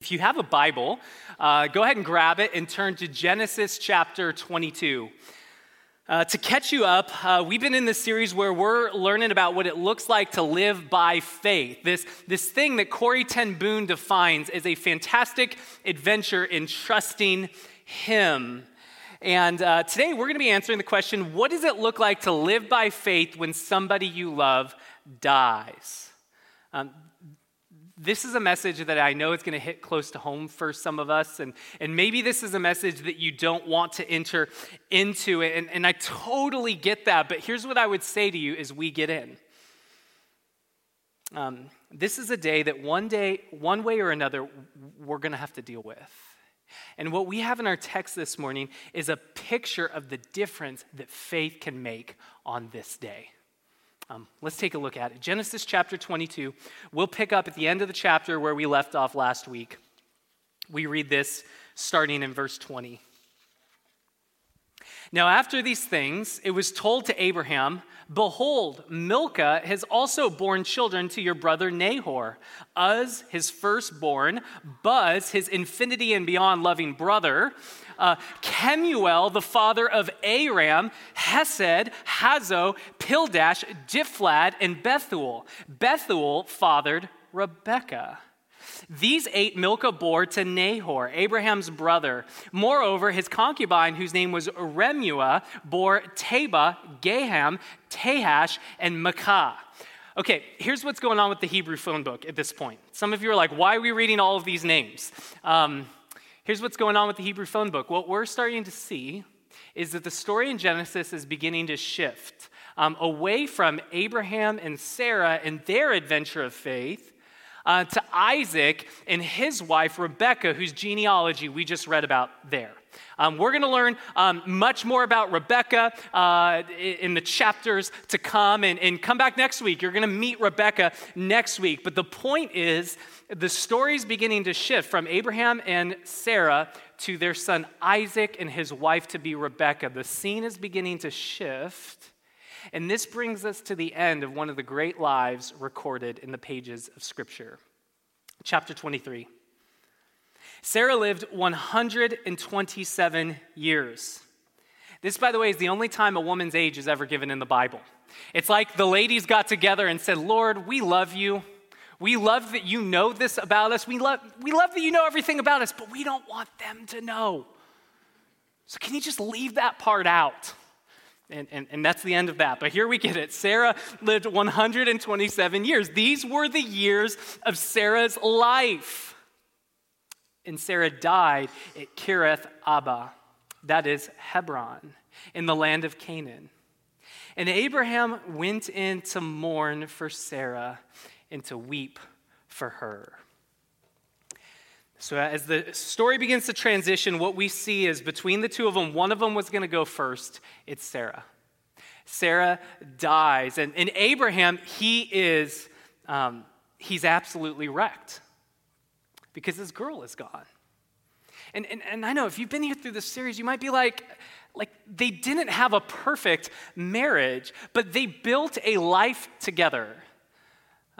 If you have a Bible, uh, go ahead and grab it and turn to Genesis chapter 22. Uh, to catch you up, uh, we've been in this series where we're learning about what it looks like to live by faith. This, this thing that Corrie ten Boom defines as a fantastic adventure in trusting Him. And uh, today we're going to be answering the question what does it look like to live by faith when somebody you love dies? Um, this is a message that I know is going to hit close to home for some of us. And, and maybe this is a message that you don't want to enter into. And, and I totally get that. But here's what I would say to you as we get in. Um, this is a day that one day, one way or another, we're going to have to deal with. And what we have in our text this morning is a picture of the difference that faith can make on this day. Um, let's take a look at it. Genesis chapter 22. We'll pick up at the end of the chapter where we left off last week. We read this starting in verse 20. Now, after these things, it was told to Abraham, Behold, Milcah has also borne children to your brother Nahor. Uz, his firstborn, Buzz, his infinity and beyond loving brother, uh, Kemuel, the father of Aram, Hesed, Hazo, Pildash, Diphlad, and Bethuel. Bethuel fathered Rebekah. These eight Milcah bore to Nahor, Abraham's brother. Moreover, his concubine, whose name was Reumah, bore Taba, Gaham, Tahash, and Maacah. Okay, here's what's going on with the Hebrew phone book at this point. Some of you are like, why are we reading all of these names? Um, Here's what's going on with the Hebrew phone book. What we're starting to see is that the story in Genesis is beginning to shift um, away from Abraham and Sarah and their adventure of faith uh, to Isaac and his wife, Rebecca, whose genealogy we just read about there. Um, we're going to learn um, much more about Rebecca uh, in the chapters to come, and, and come back next week. You're going to meet Rebecca next week. But the point is, the story is beginning to shift from Abraham and Sarah to their son Isaac and his wife to be Rebecca. The scene is beginning to shift. And this brings us to the end of one of the great lives recorded in the pages of Scripture. Chapter 23. Sarah lived 127 years. This, by the way, is the only time a woman's age is ever given in the Bible. It's like the ladies got together and said, Lord, we love you. We love that you know this about us. We love, we love that you know everything about us, but we don't want them to know. So, can you just leave that part out? And, and, and, that's the end of that. But here we get it. Sarah lived 127 years. These were the years of Sarah's life. And Sarah died at Kiriath Arba, that is Hebron, in the land of Canaan. And Abraham went in to mourn for Sarah and to weep for her. So, as the story begins to transition, what we see is between the two of them, one of them was going to go first. It's Sarah. Sarah dies. And, and Abraham, he is, um, he's absolutely wrecked because his girl is gone. And, and, and I know if you've been here through this series, you might be like, like they didn't have a perfect marriage, but they built a life together.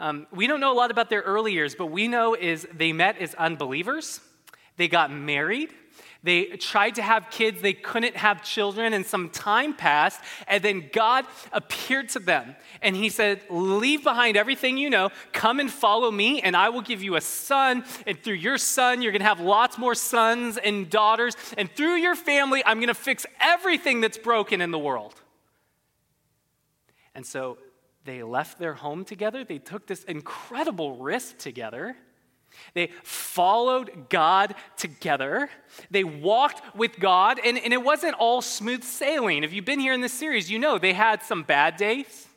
Um, we don't know a lot about their early years, but we know is they met as unbelievers. They got married. They tried to have kids, they couldn't have children, and some time passed, and then God appeared to them. And He said, Leave behind everything you know, come and follow me, and I will give you a son. And through your son, you're gonna have lots more sons and daughters. And through your family, I'm gonna fix everything that's broken in the world. And so they left their home together. They took this incredible risk together. They followed God together. They walked with God, and, and it wasn't all smooth sailing. If you've been here in this series, you know they had some bad days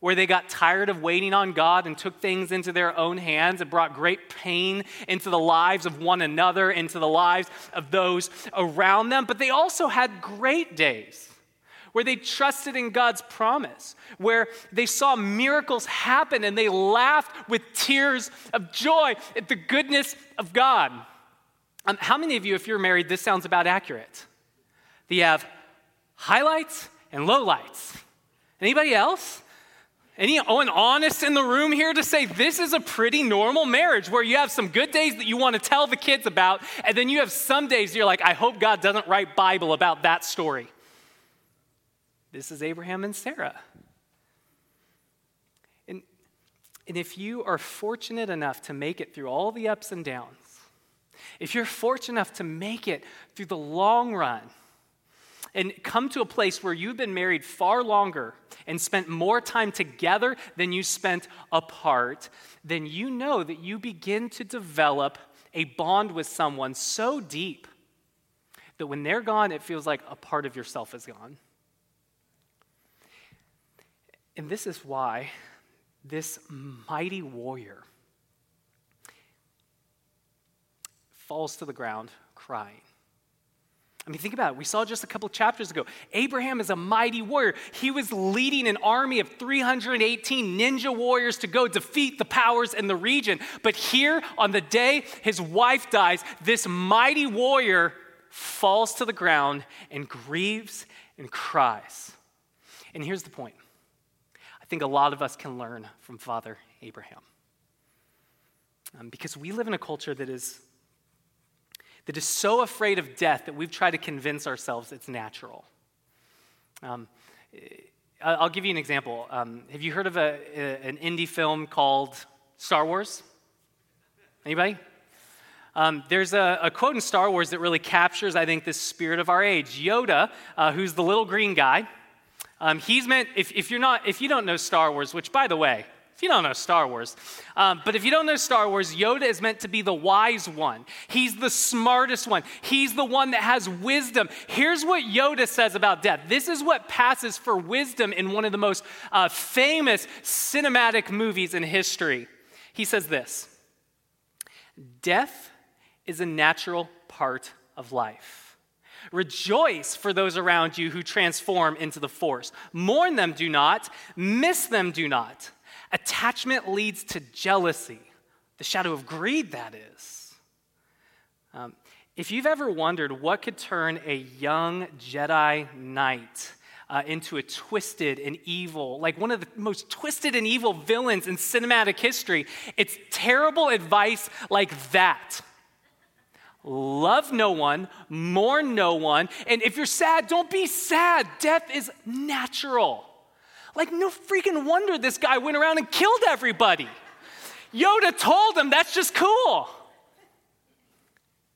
where they got tired of waiting on God and took things into their own hands and brought great pain into the lives of one another, into the lives of those around them. But they also had great days where they trusted in God's promise, where they saw miracles happen and they laughed with tears of joy at the goodness of God. Um, how many of you, if you're married, this sounds about accurate? You have highlights and lowlights. Anybody else? Any Anyone honest in the room here to say this is a pretty normal marriage where you have some good days that you want to tell the kids about, and then you have some days you're like, I hope God doesn't write Bible about that story. This is Abraham and Sarah. And, and if you are fortunate enough to make it through all the ups and downs, if you're fortunate enough to make it through the long run, and come to a place where you've been married far longer and spent more time together than you spent apart, then you know that you begin to develop a bond with someone so deep that when they're gone, it feels like a part of yourself is gone. And this is why this mighty warrior falls to the ground crying. I mean, think about it. We saw just a couple chapters ago. Abraham is a mighty warrior. He was leading an army of 318 ninja warriors to go defeat the powers in the region. But here, on the day his wife dies, this mighty warrior falls to the ground and grieves and cries. And here's the point I think a lot of us can learn from Father Abraham. Um, because we live in a culture that is that is so afraid of death that we've tried to convince ourselves it's natural. Um, I'll give you an example. Um, have you heard of a, a, an indie film called Star Wars? Anybody? Um, there's a, a, quote in Star Wars that really captures, I think, the spirit of our age. Yoda, uh, who's the little green guy, um, he's meant. If, if you're not, if you don't know Star Wars, which by the way, if you don't know Star Wars. Um, but if you don't know Star Wars, Yoda is meant to be the wise one. He's the smartest one. He's the one that has wisdom. Here's what Yoda says about death. This is what passes for wisdom in one of the most uh, famous cinematic movies in history. He says this Death is a natural part of life. Rejoice for those around you who transform into the force. Mourn them, do not. Miss them, do not. Attachment leads to jealousy, the shadow of greed, that is. Um, if you've ever wondered what could turn a young Jedi Knight uh, into a twisted and evil, like one of the most twisted and evil villains in cinematic history, it's terrible advice like that. Love no one, mourn no one, and if you're sad, don't be sad. Death is natural. Like, no freaking wonder this guy went around and killed everybody. Yoda told him that's just cool.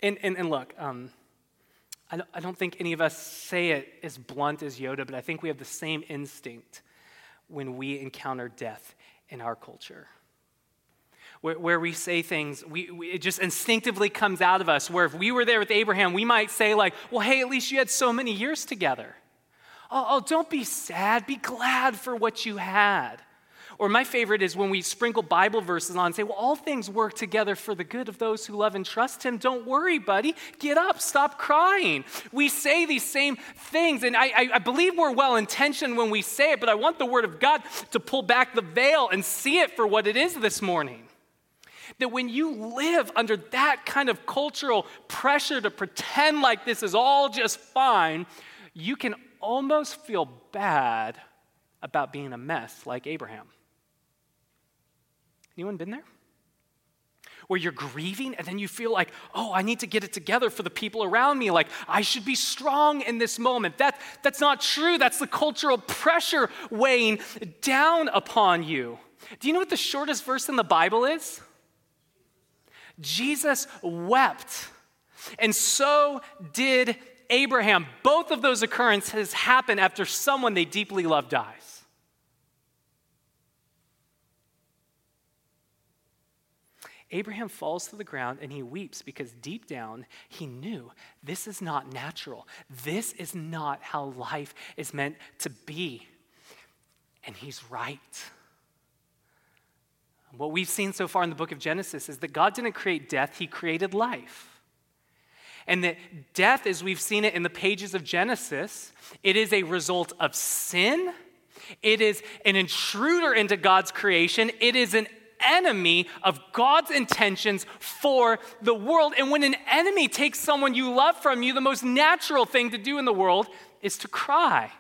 And, and, and look, um, I, don't, I don't think any of us say it as blunt as Yoda, but I think we have the same instinct when we encounter death in our culture. Where, where we say things, we, we, it just instinctively comes out of us. Where if we were there with Abraham, we might say, like, well, hey, at least you had so many years together. Oh, oh, don't be sad. Be glad for what you had. Or my favorite is when we sprinkle Bible verses on and say, well, all things work together for the good of those who love and trust Him. Don't worry, buddy. Get up. Stop crying. We say these same things, and I, I, I believe we're well intentioned when we say it, but I want the Word of God to pull back the veil and see it for what it is this morning. That when you live under that kind of cultural pressure to pretend like this is all just fine, you can almost feel bad about being a mess like Abraham. Anyone been there? Where you're grieving and then you feel like, oh, I need to get it together for the people around me. Like, I should be strong in this moment. That, that's not true. That's the cultural pressure weighing down upon you. Do you know what the shortest verse in the Bible is? Jesus wept, and so did Abraham, both of those occurrences happen after someone they deeply love dies. Abraham falls to the ground and he weeps because deep down he knew this is not natural. This is not how life is meant to be. And he's right. What we've seen so far in the book of Genesis is that God didn't create death, he created life. And that death, as we've seen it in the pages of Genesis, it is a result of sin. It is an intruder into God's creation. It is an enemy of God's intentions for the world. And when an enemy takes someone you love from you, the most natural thing to do in the world is to cry.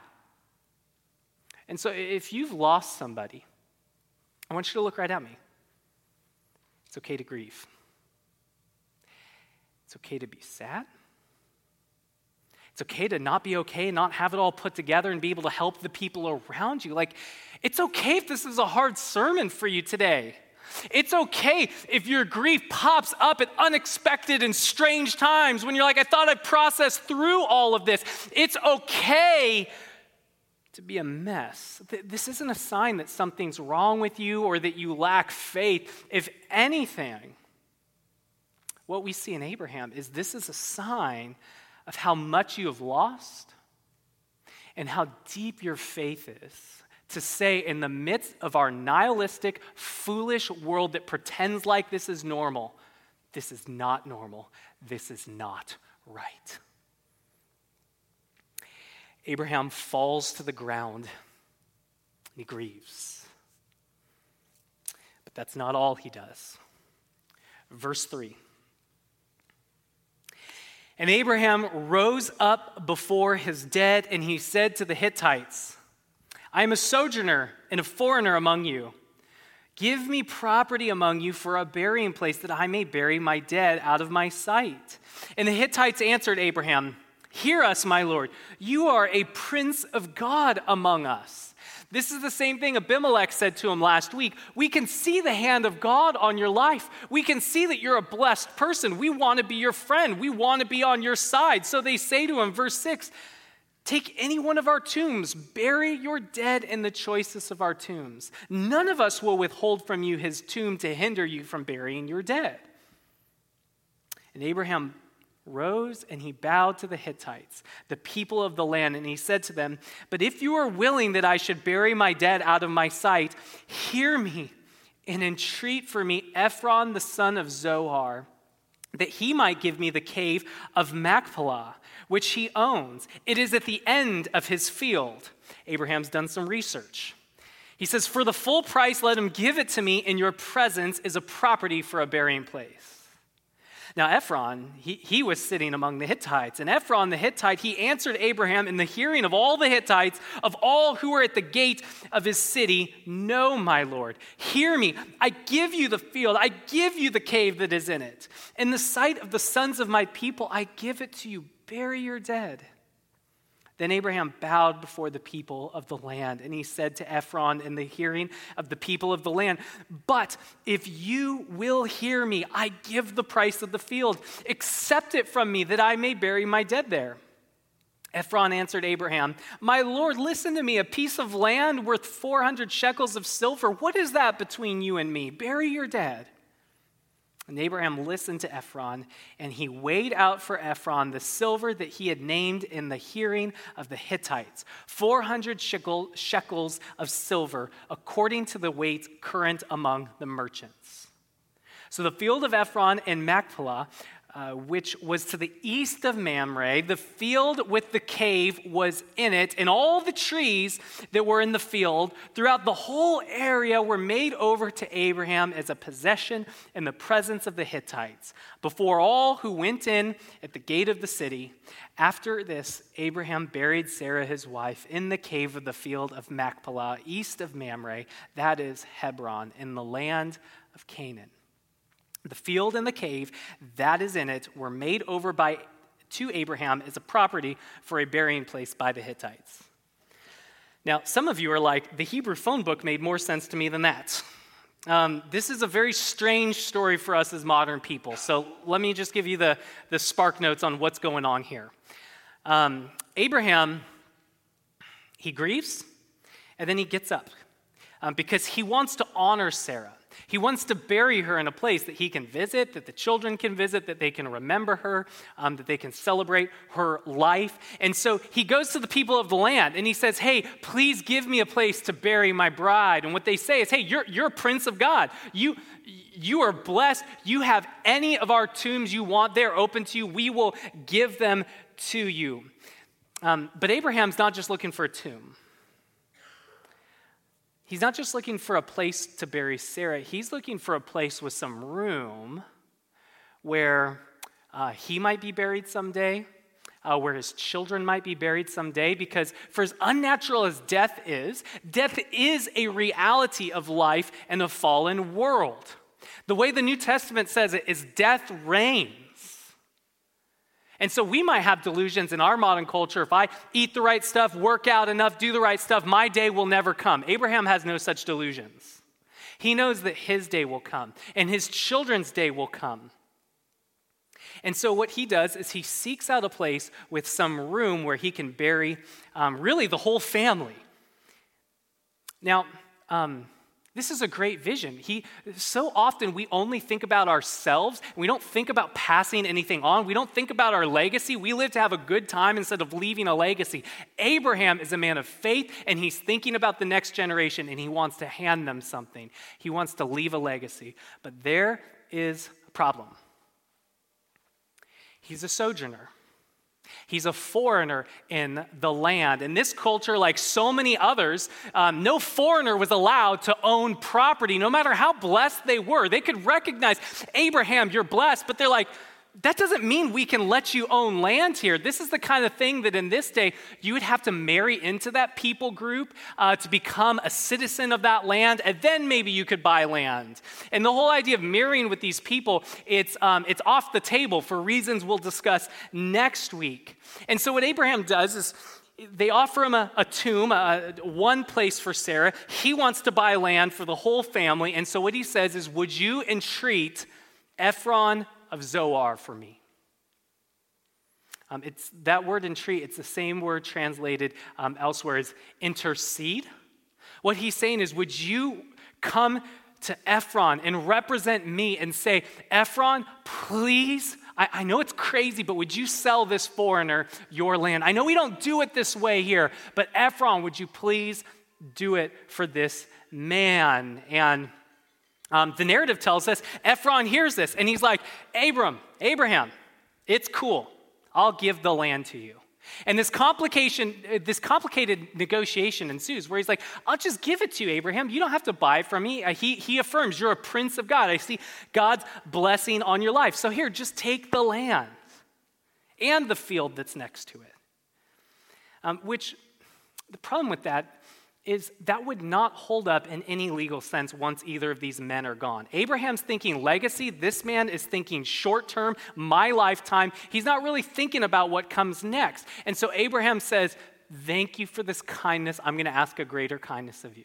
And so if you've lost somebody, I want you to look right at me. It's okay to grieve. It's okay to be sad. It's okay to not be okay, not have it all put together, and be able to help the people around you. Like, it's okay if this is a hard sermon for you today. It's okay if your grief pops up at unexpected and strange times when you're like, I thought I processed through all of this. It's okay to be a mess. This isn't a sign that something's wrong with you or that you lack faith. If anything, what we see in Abraham is this is a sign of how much you have lost and how deep your faith is. To say, in the midst of our nihilistic, foolish world that pretends like this is normal, this is not normal. This is not right. Abraham falls to the ground. And he grieves. But that's not all he does. Verse 3 And Abraham rose up before his dead, and he said to the Hittites, I am a sojourner and a foreigner among you. Give me property among you for a burying place that I may bury my dead out of my sight. And the Hittites answered Abraham, Hear us, my Lord. You are a prince of God among us. This is the same thing Abimelech said to him last week. We can see the hand of God on your life. We can see that you're a blessed person. We want to be your friend. We want to be on your side. So they say to him, verse 6 Take any one of our tombs, bury your dead in the choicest of our tombs. None of us will withhold from you his tomb to hinder you from burying your dead. And Abraham rose and he bowed to the Hittites, the people of the land, and he said to them, But if you are willing that I should bury my dead out of my sight, hear me and entreat for me Ephron the son of Zohar, that he might give me the cave of Machpelah, which he owns. It is at the end of his field. Abraham's done some research. He says, For the full price, let him give it to me in your presence is a property for a burying place. Now, Ephron, he, he was sitting among the Hittites. And Ephron the Hittite, he answered Abraham in the hearing of all the Hittites, of all who were at the gate of his city No, my Lord, hear me. I give you the field, I give you the cave that is in it. In the sight of the sons of my people, I give it to you. Bury your dead. Then Abraham bowed before the people of the land, and he said to Ephron in the hearing of the people of the land, But if you will hear me, I give the price of the field. Accept it from me, that I may bury my dead there. Ephron answered Abraham, My Lord, listen to me. A piece of land worth 400 shekels of silver. What is that between you and me? Bury your dead. And Abraham listened to Ephron, and he weighed out for Ephron the silver that he had named in the hearing of the Hittites 400 shekel, shekels of silver, according to the weight current among the merchants. So the field of Ephron and Machpelah uh, which was to the east of Mamre. The field with the cave was in it, and all the trees that were in the field throughout the whole area were made over to Abraham as a possession in the presence of the Hittites, before all who went in at the gate of the city. After this, Abraham buried Sarah, his wife, in the cave of the field of Machpelah, east of Mamre, that is Hebron, in the land of Canaan. The field and the cave that is in it were made over by, to Abraham as a property for a burying place by the Hittites. Now, some of you are like, the Hebrew phone book made more sense to me than that. Um, this is a very strange story for us as modern people. So let me just give you the, the SparkNotes on what's going on here. Um, Abraham, he grieves and then he gets up um, because he wants to honor Sarah. He wants to bury her in a place that he can visit, that the children can visit, that they can remember her, um, that they can celebrate her life. And so he goes to the people of the land and he says, Hey, please give me a place to bury my bride. And what they say is, Hey, you're, you're a prince of God. You, you are blessed. You have any of our tombs you want, they're open to you. We will give them to you. Um, but Abraham's not just looking for a tomb. He's not just looking for a place to bury Sarah, he's looking for a place with some room where uh, he might be buried someday, uh, where his children might be buried someday, because for as unnatural as death is, death is a reality of life in a fallen world. The way the New Testament says it is death reigns. And so we might have delusions in our modern culture. If I eat the right stuff, work out enough, do the right stuff, my day will never come. Abraham has no such delusions. He knows that his day will come and his children's day will come. And so, what he does is he seeks out a place with some room where he can bury um, really the whole family. Now, um, this is a great vision. He, so often we only think about ourselves. We don't think about passing anything on. We don't think about our legacy. We live to have a good time instead of leaving a legacy. Abraham is a man of faith, and he's thinking about the next generation, and he wants to hand them something. He wants to leave a legacy. But there is a problem. He's a sojourner. He's a foreigner in the land. In this culture, like so many others, um, no foreigner was allowed to own property, no matter how blessed they were. They could recognize, Abraham, you're blessed, but they're like, that doesn't mean we can let you own land here. This is the kind of thing that in this day you would have to marry into that people group uh, to become a citizen of that land, and then maybe you could buy land. And the whole idea of marrying with these people, it's, um, it's off the table for reasons we'll discuss next week. And so what Abraham does is they offer him a, a tomb, a, one place for Sarah. He wants to buy land for the whole family. And so what he says is, Would you entreat Ephron of Zohar for me. Um, it's that word entreat, it's the same word translated um, elsewhere as intercede. What he's saying is, would you come to Ephron and represent me and say, Ephron, please, I, I know it's crazy, but would you sell this foreigner your land? I know we don't do it this way here, but Ephron, would you please do it for this man? And um, the narrative tells us Ephron hears this and he's like, Abram, Abraham, it's cool. I'll give the land to you. And this complication, uh, this complicated negotiation ensues where he's like, I'll just give it to you, Abraham. You don't have to buy from me. Uh, he, he affirms, You're a prince of God. I see God's blessing on your life. So here, just take the land and the field that's next to it. Um, which, the problem with that is that would not hold up in any legal sense once either of these men are gone. Abraham's thinking legacy, this man is thinking short term, my lifetime. He's not really thinking about what comes next. And so Abraham says, Thank you for this kindness. I'm going to ask a greater kindness of you.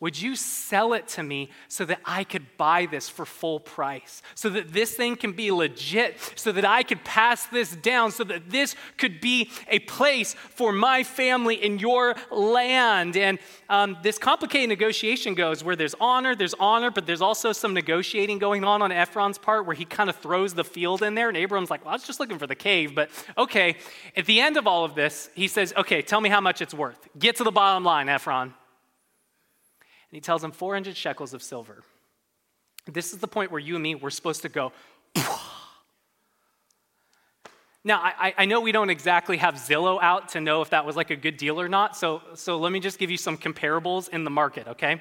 Would you sell it to me so that I could buy this for full price? So that this thing can be legit, so that I could pass this down, so that this could be a place for my family in your land. And um, this complicated negotiation goes where there's honor, there's honor, but there's also some negotiating going on on Ephron's part where he kind of throws the field in there. And Abram's like, well, I was just looking for the cave, but okay. At the end of all of this, he says, okay, tell me how much it's worth. Get to the bottom line, Ephron. And he tells him 400 shekels of silver. This is the point where you and me, we're supposed to go, Now, I, I, know we don't exactly have Zillow out to know if that was like a good deal or not, so, so let me just give you some comparables in the market, okay?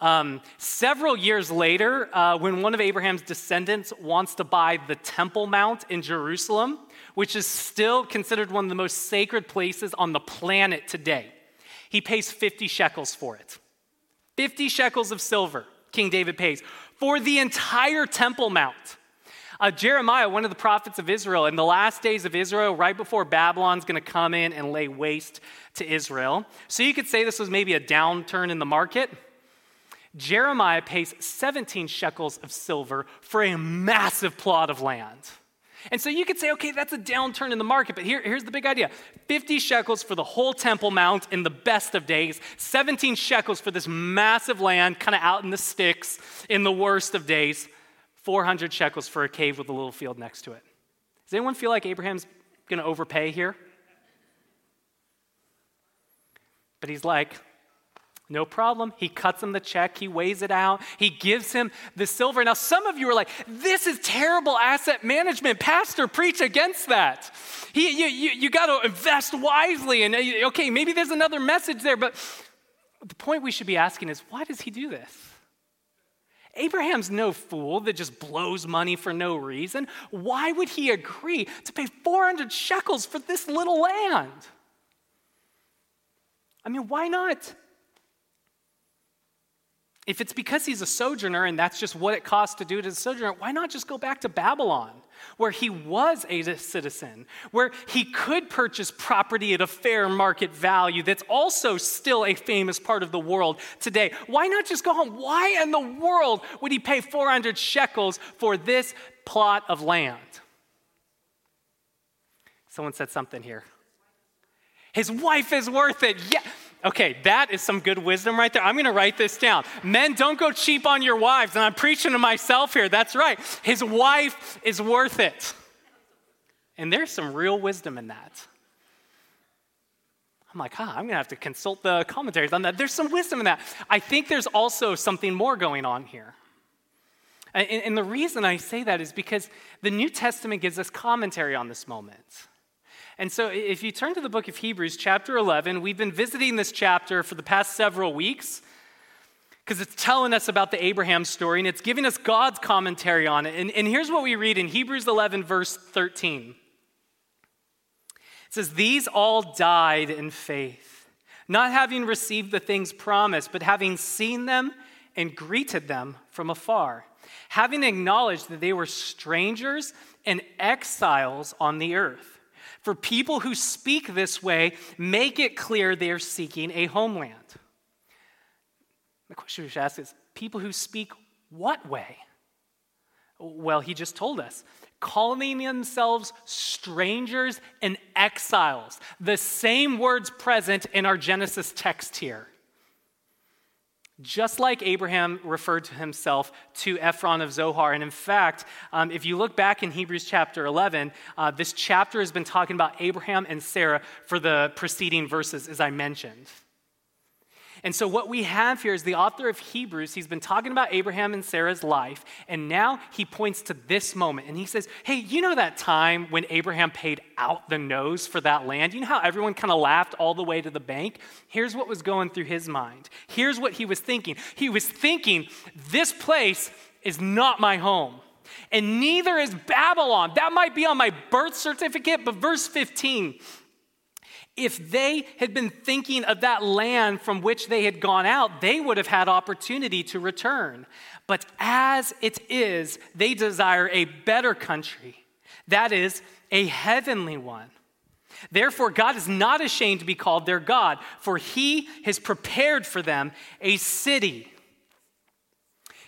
Um, several years later, uh, when one of Abraham's descendants wants to buy the Temple Mount in Jerusalem, which is still considered one of the most sacred places on the planet today, he pays 50 shekels for it. 50 shekels of silver, King David pays, for the entire Temple Mount. Uh, Jeremiah, one of the prophets of Israel, in the last days of Israel, right before Babylon's going to come in and lay waste to Israel. So you could say this was maybe a downturn in the market. Jeremiah pays 17 shekels of silver for a massive plot of land. And so you could say, okay, that's a downturn in the market, but here, here's the big idea 50 shekels for the whole Temple Mount in the best of days, 17 shekels for this massive land, kind of out in the sticks in the worst of days, 400 shekels for a cave with a little field next to it. Does anyone feel like Abraham's going to overpay here? But he's like, no problem. He cuts him the check. He weighs it out. He gives him the silver. Now, some of you are like, this is terrible asset management. Pastor, preach against that. He, you you, you got to invest wisely. And uh, okay, maybe there's another message there, but the point we should be asking is why does he do this? Abraham's no fool that just blows money for no reason. Why would he agree to pay 400 shekels for this little land? I mean, why not? If it's because he's a sojourner and that's just what it costs to do as a sojourner, why not just go back to Babylon, where he was a citizen, where he could purchase property at a fair market value that's also still a famous part of the world today? Why not just go home? Why in the world would he pay 400 shekels for this plot of land? Someone said something here. His wife is worth it. Yeah. Okay, that is some good wisdom right there. I'm to write this down. Men, don't go cheap on your wives. And I'm preaching to myself here. That's right. His wife is worth it. And there's some real wisdom in that. I'm like, huh, I'm to have to consult the commentaries on that. There's some wisdom in that. I think there's also something more going on here. And, and the reason I say that is because the New Testament gives us commentary on this moment. And so, if you turn to the book of Hebrews, chapter 11, we've been visiting this chapter for the past several weeks because it's telling us about the Abraham story and it's giving us God's commentary on it. And, and here's what we read in Hebrews 11, verse 13 it says, These all died in faith, not having received the things promised, but having seen them and greeted them from afar, having acknowledged that they were strangers and exiles on the earth. For people who speak this way, make it clear they are seeking a homeland. The question we should ask is people who speak what way? Well, he just told us calling themselves strangers and exiles. The same words present in our Genesis text here. Just like Abraham referred to himself to Ephron of Zohar. And in fact, um, if you look back in Hebrews chapter 11, uh, this chapter has been talking about Abraham and Sarah for the preceding verses, as I mentioned. And so, what we have here is the author of Hebrews. He's been talking about Abraham and Sarah's life, and now he points to this moment. And he says, Hey, you know that time when Abraham paid out the nose for that land? You know how everyone kind of laughed all the way to the bank? Here's what was going through his mind. Here's what he was thinking. He was thinking, This place is not my home. And neither is Babylon. That might be on my birth certificate, but verse 15 if they had been thinking of that land from which they had gone out, they would have had opportunity to return. But as it is, they desire a better country, that is, a heavenly one. Therefore, God is not ashamed to be called their God, for he has prepared for them a city.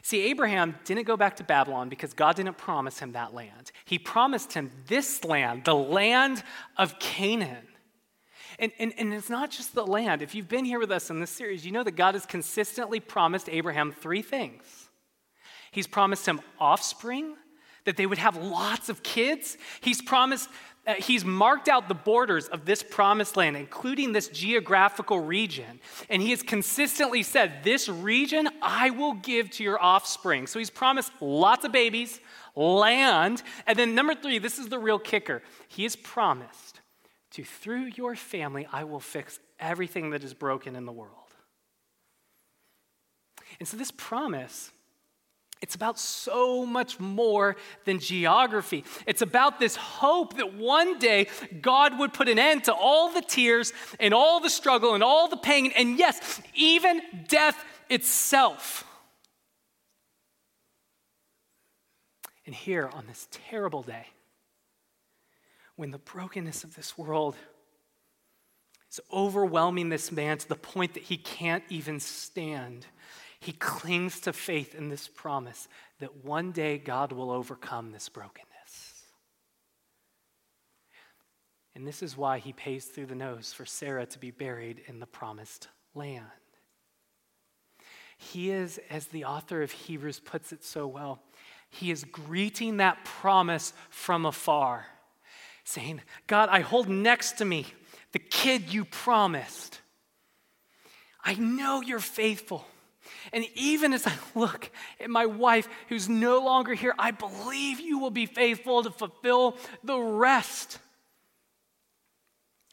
See, Abraham didn't go back to Babylon because God didn't promise him that land. He promised him this land, the land of Canaan. And, and, and it's not just the land. If you've been here with us in this series, you know that God has consistently promised Abraham three things. He's promised him offspring, that they would have lots of kids. He's promised, uh, he's marked out the borders of this promised land, including this geographical region. And he has consistently said, This region I will give to your offspring. So he's promised lots of babies, land. And then, number three, this is the real kicker. He has promised to through your family, I will fix everything that is broken in the world. And so, this promise, it's about so much more than geography. It's about this hope that one day God would put an end to all the tears and all the struggle and all the pain, and yes, even death itself. And here on this terrible day, when the brokenness of this world is overwhelming this man to the point that he can't even stand, he clings to faith in this promise that one day God will overcome this brokenness. And this is why he pays through the nose for Sarah to be buried in the promised land. He is, as the author of Hebrews puts it so well, he is greeting that promise from afar saying, God, I hold next to me the kid you promised. I know you're faithful. And even as I look at my wife who's no longer here, I believe you will be faithful to fulfill the rest.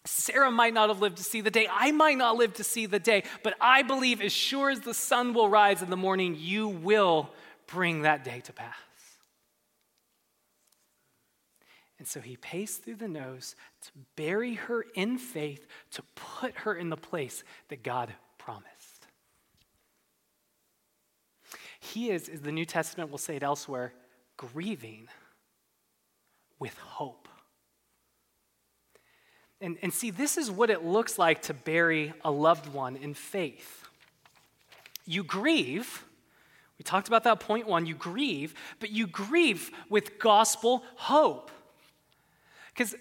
Sarah might not have lived to see the day. I might not live to see the day. But I believe as sure as the sun will rise in the morning, you will bring that day to pass. And so he paced through the nose to bury her in faith, to put her in the place that God promised. He is, as the New Testament will say it elsewhere, grieving with hope. And, and see, this is what it looks like to bury a loved one in faith. You grieve. We talked about that point one. You grieve, but you grieve with gospel hope. Because uh,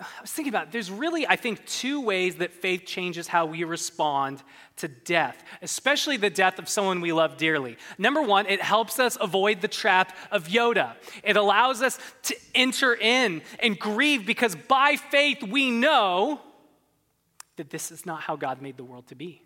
I was thinking about it. there's really, I think, two ways that faith changes how we respond to death, especially the death of someone we love dearly. Number one, it helps us avoid the trap of Yoda. It allows us to enter in and grieve because by faith we know that this is not how God made the world to be.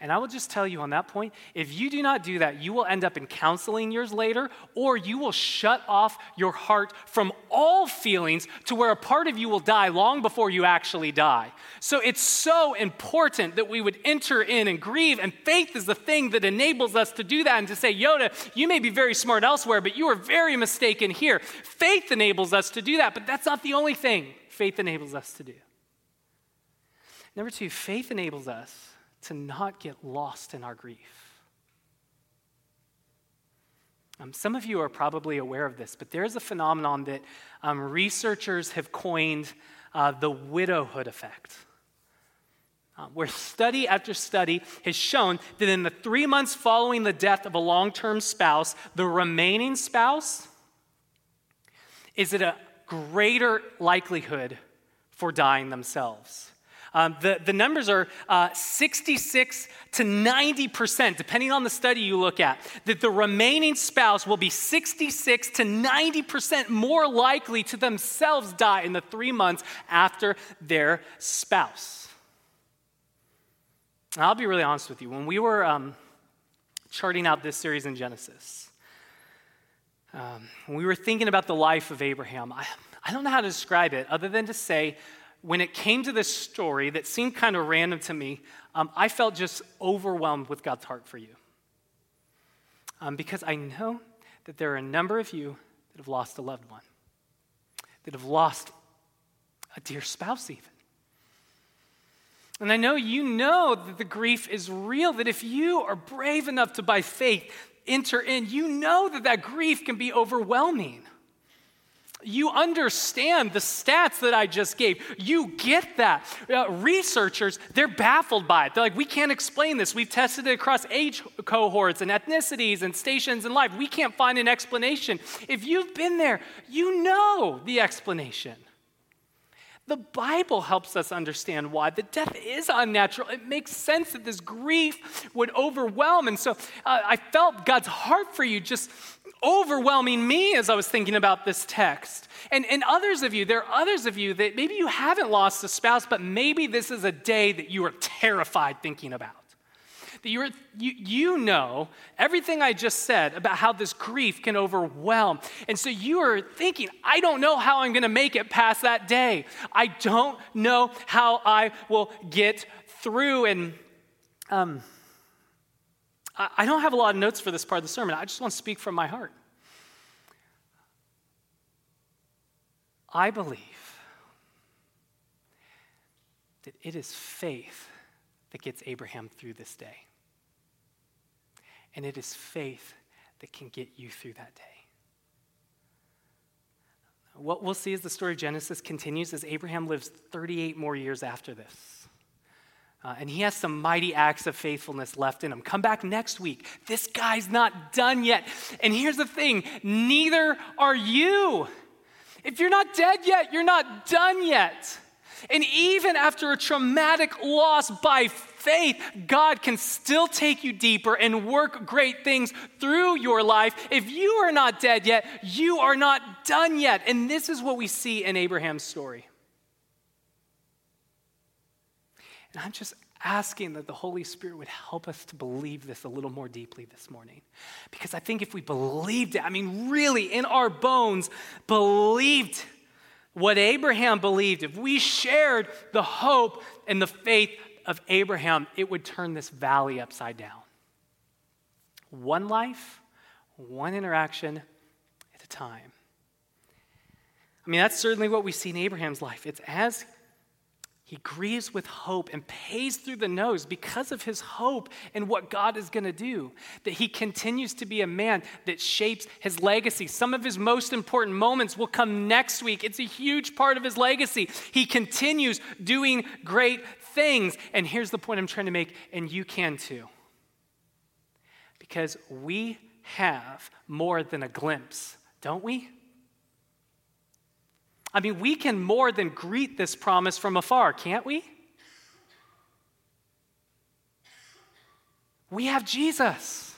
And I will just tell you on that point if you do not do that, you will end up in counseling years later, or you will shut off your heart from all feelings to where a part of you will die long before you actually die. So it's so important that we would enter in and grieve, and faith is the thing that enables us to do that and to say, Yoda, you may be very smart elsewhere, but you are very mistaken here. Faith enables us to do that, but that's not the only thing faith enables us to do. Number two, faith enables us to not get lost in our grief. Um, some of you are probably aware of this, but there's a phenomenon that um, researchers have coined uh, the widowhood effect. Uh, where study after study has shown that in the three months following the death of a long term spouse, the remaining spouse is at a greater likelihood for dying themselves. Um, the, the numbers are uh, 66 to 90%, depending on the study you look at, that the remaining spouse will be 66 to 90% more likely to themselves die in the three months after their spouse. Now, I'll be really honest with you. When we were um, charting out this series in Genesis, um, when we were thinking about the life of Abraham, I, I don't know how to describe it other than to say when it came to this story that seemed kind of random to me, um, I felt just overwhelmed with God's heart for you. Um, because I know that there are a number of you that have lost a loved one, that have lost a dear spouse, even. And I know you know that the grief is real, that if you are brave enough to, by faith, enter in, you know that that grief can be overwhelming you understand the stats that I just gave. You get that. Uh, researchers, they're baffled by it. They're like, we can't explain this. We've tested it across age cohorts and ethnicities and stations in life. We can't find an explanation. If you've been there, you know the explanation. The Bible helps us understand why. The death is unnatural. It makes sense that this grief would overwhelm. And so uh, I felt God's heart for you just overwhelming me as I was thinking about this text. And, and others of you, there are others of you that maybe you haven't lost a spouse, but maybe this is a day that you are terrified thinking about. That you're, you, you know everything I just said about how this grief can overwhelm. And so you are thinking, I don't know how I'm going to make it past that day. I don't know how I will get through. And um, I don't have a lot of notes for this part of the sermon. I just want to speak from my heart. I believe that it is faith that gets Abraham through this day. And it is faith that can get you through that day. What we'll see as the story of Genesis continues is Abraham lives 38 more years after this. Uh, and he has some mighty acts of faithfulness left in him. Come back next week. This guy's not done yet. And here's the thing neither are you. If you're not dead yet, you're not done yet. And even after a traumatic loss by faith, God can still take you deeper and work great things through your life. If you are not dead yet, you are not done yet. And this is what we see in Abraham's story. And I'm just asking that the Holy Spirit would help us to believe this a little more deeply this morning. Because I think if we believed it, I mean, really in our bones, believed what Abraham believed, if we shared the hope and the faith of Abraham, it would turn this valley upside down. One life, one interaction at a time. I mean, that's certainly what we see in Abraham's life. It's as he grieves with hope and pays through the nose because of his hope in what God is going to do. That he continues to be a man that shapes his legacy. Some of his most important moments will come next week. It's a huge part of his legacy. He continues doing great things. And here's the point I'm trying to make, and you can too. Because we have more than a glimpse, don't we? I mean, we can more than greet this promise from afar, can't we? We have Jesus,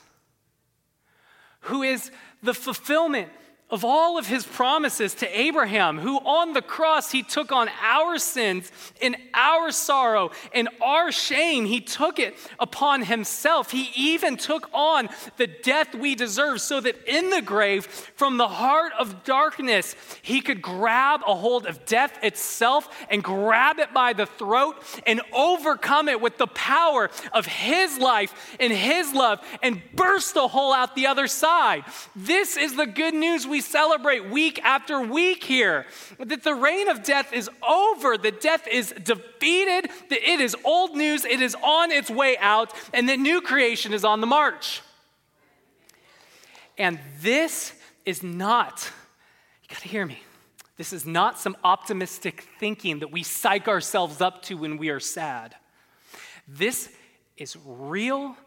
who is the fulfillment of all of his promises to Abraham, who on the cross he took on our sins and our sorrow and our shame. He took it upon himself. He even took on the death we deserve so that in the grave, from the heart of darkness, he could grab a hold of death itself and grab it by the throat and overcome it with the power of his life and his love and burst a hole out the other side. This is the good news we we celebrate week after week here that the reign of death is over, that death is defeated, that it is old news, it is on its way out, and that new creation is on the march. And this is not, you gotta hear me, this is not some optimistic thinking that we psych ourselves up to when we are sad. This is real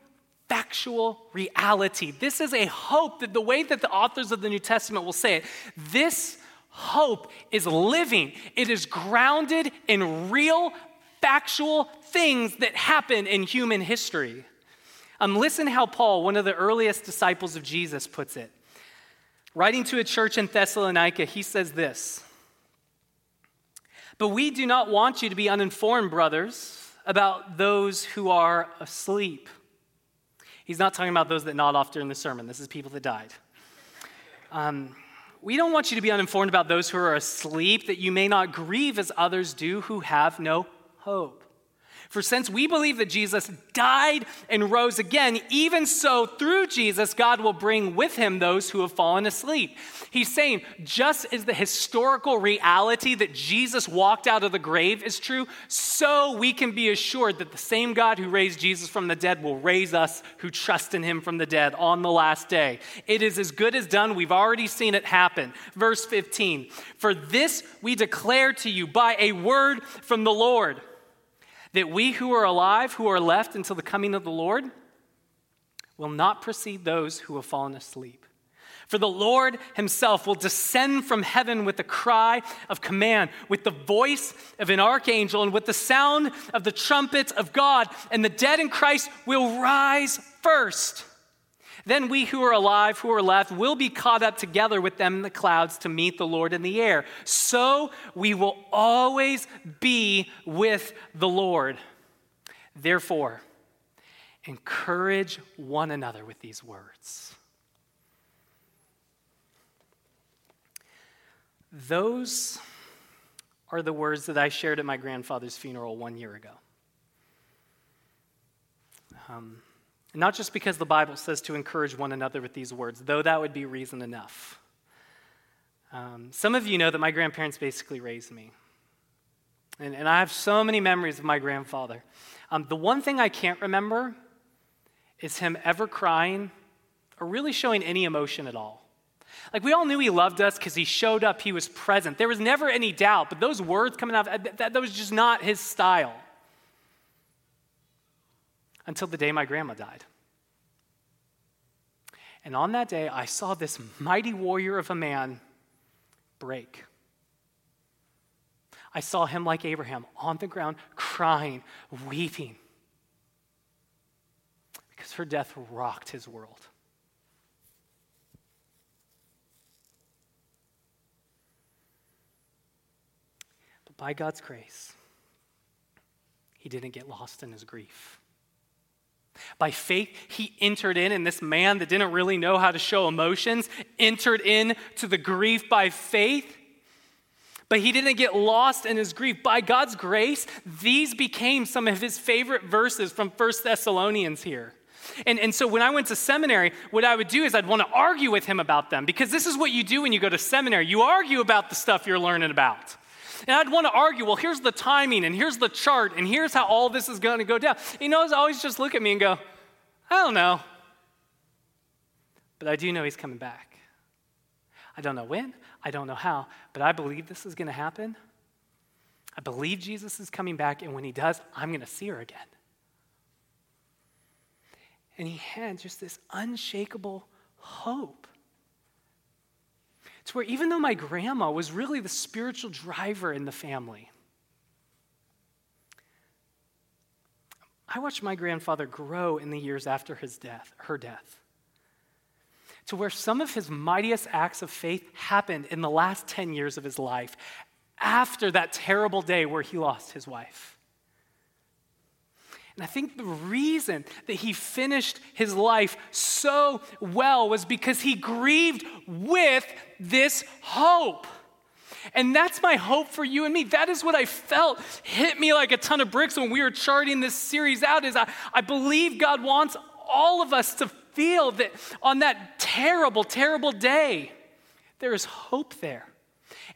factual reality. This is a hope that the way that the authors of the New Testament will say it, this hope is living, it is grounded in real, factual things that happen in human history. Um, listen how Paul, one of the earliest disciples of Jesus, puts it. Writing to a church in Thessalonica, he says this But we do not want you to be uninformed, brothers, about those who are asleep He's not talking about those that nod off during the sermon. This is people that died. Um, we don't want you to be uninformed about those who are asleep, that you may not grieve as others do who have no hope. For since we believe that Jesus died and rose again, even so, through Jesus, God will bring with him those who have fallen asleep. He's saying, just as the historical reality that Jesus walked out of the grave is true, so we can be assured that the same God who raised Jesus from the dead will raise us who trust in him from the dead on the last day. It is as good as done. We've already seen it happen. Verse 15 For this we declare to you by a word from the Lord that we who are alive, who are left until the coming of the Lord, will not precede those who have fallen asleep. For the Lord himself will descend from heaven with a cry of command, with the voice of an archangel, and with the sound of the trumpet of God, and the dead in Christ will rise first. Then we who are alive, who are left, will be caught up together with them in the clouds to meet the Lord in the air. So we will always be with the Lord. Therefore, encourage one another with these words. Those are the words that I shared at my grandfather's funeral one year ago. Um, not just because the Bible says to encourage one another with these words, though that would be reason enough. Um, some of you know that my grandparents basically raised me. And, and I have so many memories of my grandfather. Um, the one thing I can't remember is him ever crying or really showing any emotion at all. Like, we all knew he loved us because he showed up, he was present. There was never any doubt, but those words coming out, that, that was just not his style until the day my grandma died. And on that day, I saw this mighty warrior of a man break. I saw him like Abraham on the ground, crying, weeping, because her death rocked his world. But by God's grace, he didn't get lost in his grief. By faith, he entered in, and this man that didn't really know how to show emotions entered in to the grief by faith. But he didn't get lost in his grief. By God's grace, these became some of his favorite verses from First Thessalonians here. And, and so when I went to seminary, what I would do is I'd want to argue with him about them because this is what you do when you go to seminary. You argue about the stuff you're learning about. And I'd want to argue, well, here's the timing, and here's the chart, and here's how all this is going to go down. He knows always just look at me and go, I don't know. But I do know he's coming back. I don't know when, I don't know how, but I believe this is going to happen. I believe Jesus is coming back, and when he does, I'm going to see her again. And he had just this unshakable hope to where even though my grandma was really the spiritual driver in the family, I watched my grandfather grow in the years after his death, her death, to where some of his mightiest acts of faith happened in the last 10 years of his life after that terrible day where he lost his wife. And I think the reason that he finished his life so well was because he grieved with this hope. And that's my hope for you and me. That is what I felt hit me like a ton of bricks when we were charting this series out is I, I believe God wants all of us to feel that on that terrible, terrible day, there is hope there.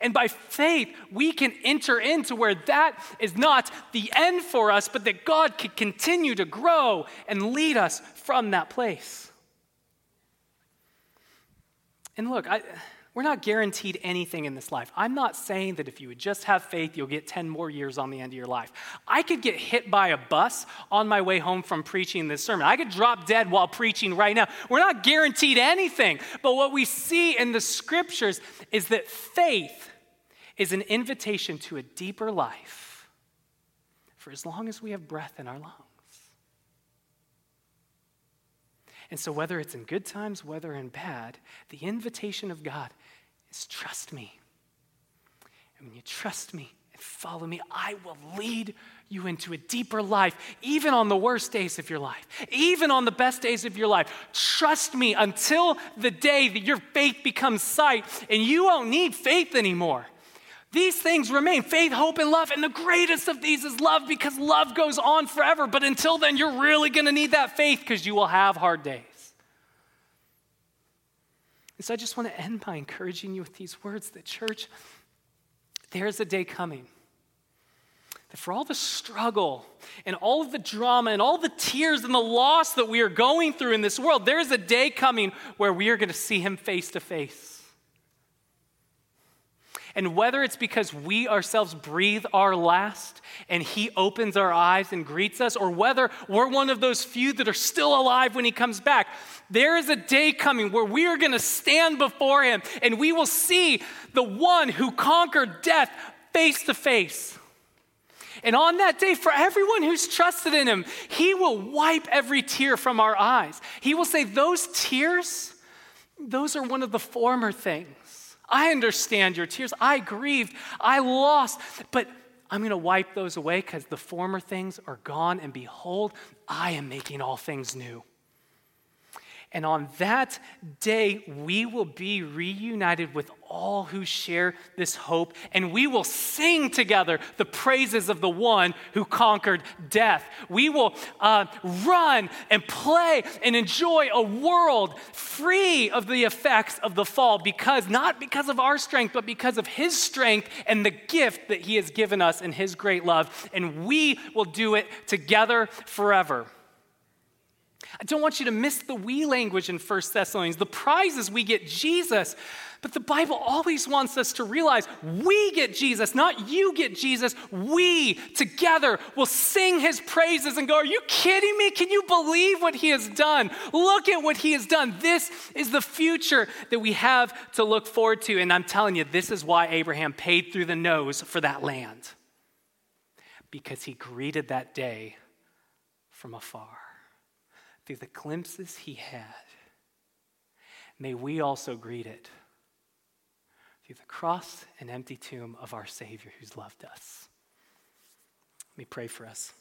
And by faith, we can enter into where that is not the end for us, but that God can continue to grow and lead us from that place. And look, I, we're not guaranteed anything in this life. I'm not saying that if you would just have faith, you'll get 10 more years on the end of your life. I could get hit by a bus on my way home from preaching this sermon. I could drop dead while preaching right now. We're not guaranteed anything. But what we see in the scriptures is that faith is an invitation to a deeper life for as long as we have breath in our lungs. And so, whether it's in good times, whether in bad, the invitation of God is trust me. And when you trust me and follow me, I will lead you into a deeper life, even on the worst days of your life, even on the best days of your life. Trust me until the day that your faith becomes sight and you won't need faith anymore. These things remain faith, hope, and love. And the greatest of these is love because love goes on forever. But until then, you're really going to need that faith because you will have hard days. And so I just want to end by encouraging you with these words that, church, there's a day coming that for all the struggle and all of the drama and all the tears and the loss that we are going through in this world, there is a day coming where we are going to see him face to face. And whether it's because we ourselves breathe our last and He opens our eyes and greets us, or whether we're one of those few that are still alive when He comes back, there is a day coming where we are going to stand before Him and we will see the one who conquered death face to face. And on that day, for everyone who's trusted in Him, He will wipe every tear from our eyes. He will say, Those tears, those are one of the former things. I understand your tears. I grieved. I lost. But I'm going to wipe those away because the former things are gone. And behold, I am making all things new. And on that day, we will be reunited with all who share this hope, and we will sing together the praises of the one who conquered death. We will uh, run and play and enjoy a world free of the effects of the fall, because not because of our strength, but because of his strength and the gift that he has given us in his great love. And we will do it together forever. I don't want you to miss the we language in 1 Thessalonians. The prize is we get Jesus, but the Bible always wants us to realize we get Jesus, not you get Jesus. We together will sing his praises and go, Are you kidding me? Can you believe what he has done? Look at what he has done. This is the future that we have to look forward to. And I'm telling you, this is why Abraham paid through the nose for that land, because he greeted that day from afar through the glimpses he had, may we also greet it through the cross and empty tomb of our Savior who's loved us. Let me pray for us.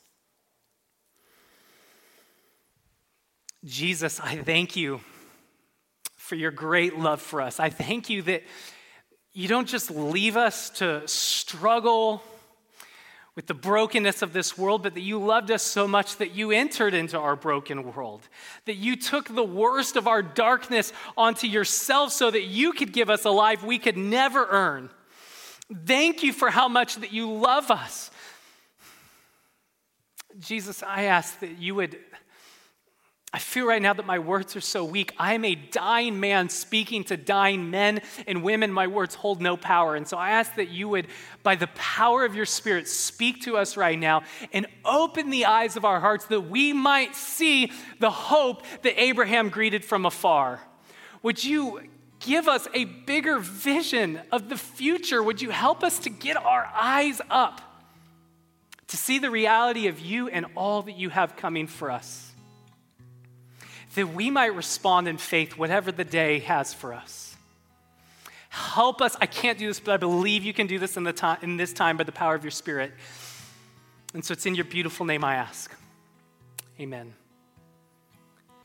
Jesus, I thank you for your great love for us. I thank you that you don't just leave us to struggle with the brokenness of this world, but that you loved us so much that you entered into our broken world, that you took the worst of our darkness onto yourself so that you could give us a life we could never earn. Thank you for how much that you love us. Jesus, I ask that you would I feel right now that my words are so weak. I am a dying man speaking to dying men and women. My words hold no power. And so I ask that you would, by the power of your Spirit, speak to us right now and open the eyes of our hearts that we might see the hope that Abraham greeted from afar. Would you give us a bigger vision of the future? Would you help us to get our eyes up to see the reality of you and all that you have coming for us? That we might respond in faith, whatever the day has for us. Help us. I can't do this, but I believe you can do this in, the time, in this time by the power of your Spirit. And so it's in your beautiful name I ask. Amen.